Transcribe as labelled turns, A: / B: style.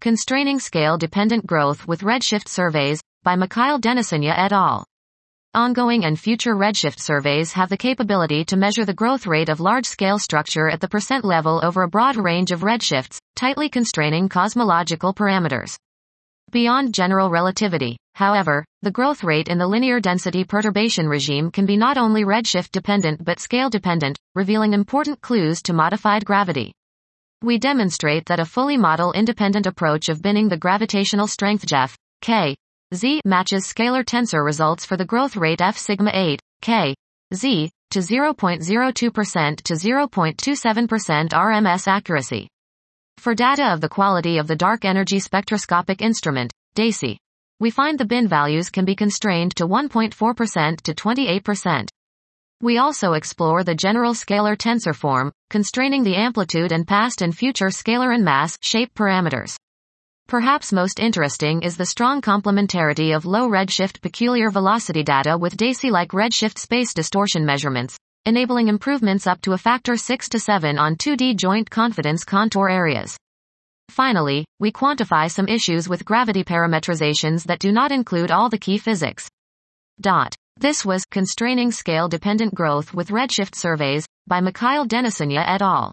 A: Constraining Scale-Dependent Growth with Redshift Surveys, by Mikhail Denissenya et al. Ongoing and future redshift surveys have the capability to measure the growth rate of large-scale structure at the percent level over a broad range of redshifts, tightly constraining cosmological parameters. Beyond general relativity, however, the growth rate in the linear density perturbation regime can be not only redshift dependent but scale dependent, revealing important clues to modified gravity. We demonstrate that a fully model independent approach of binning the gravitational strength Jeff, K, Z matches scalar tensor results for the growth rate F sigma 8, K, Z, to 0.02% to 0.27% RMS accuracy. For data of the quality of the dark energy spectroscopic instrument, DESI, we find the bin values can be constrained to 1.4% to 28%. We also explore the general scalar tensor form, constraining the amplitude and past and future scalaron mass shape parameters. Perhaps most interesting is the strong complementarity of low redshift peculiar velocity data with DESI-like redshift space distortion measurements, enabling improvements up to a factor 6 to 7 on 2D joint confidence contour areas. Finally, we quantify some issues with gravity parametrizations that do not include all the key physics. Dot. This was Constraining Scale Dependent Growth with Redshift Surveys by Mikhail Denissenya et al.